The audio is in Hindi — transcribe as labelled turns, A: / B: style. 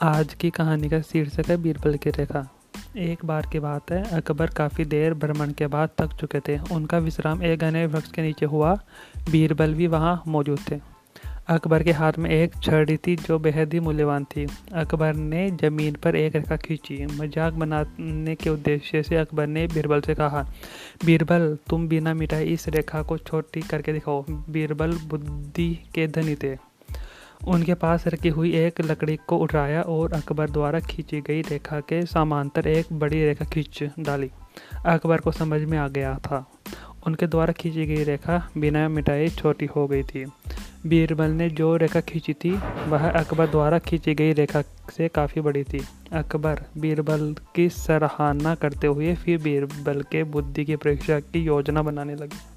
A: आज की कहानी का शीर्षक है बीरबल की रेखा। एक बार की बात है, अकबर काफ़ी देर भ्रमण के बाद थक चुके थे। उनका विश्राम एक घने वृक्ष के नीचे हुआ। बीरबल भी वहाँ मौजूद थे। अकबर के हाथ में एक छड़ी थी जो बेहद ही मूल्यवान थी। अकबर ने ज़मीन पर एक रेखा खींची। मज़ाक बनाने के उद्देश्य से अकबर ने बीरबल से कहा, बीरबल, तुम बिना मिटाई इस रेखा को छोटी करके दिखाओ। बीरबल बुद्धि के धनी थे। उनके पास रखी हुई एक लकड़ी को उठाया और अकबर द्वारा खींची गई रेखा के समांतर एक बड़ी रेखा खींच डाली। अकबर को समझ में आ गया था। उनके द्वारा खींची गई रेखा बिना मिटाई छोटी हो गई थी। बीरबल ने जो रेखा खींची थी, वह अकबर द्वारा खींची गई रेखा से काफ़ी बड़ी थी। अकबर बीरबल की सराहना करते हुए फिर बीरबल के बुद्धि की परीक्षा की योजना बनाने लगे।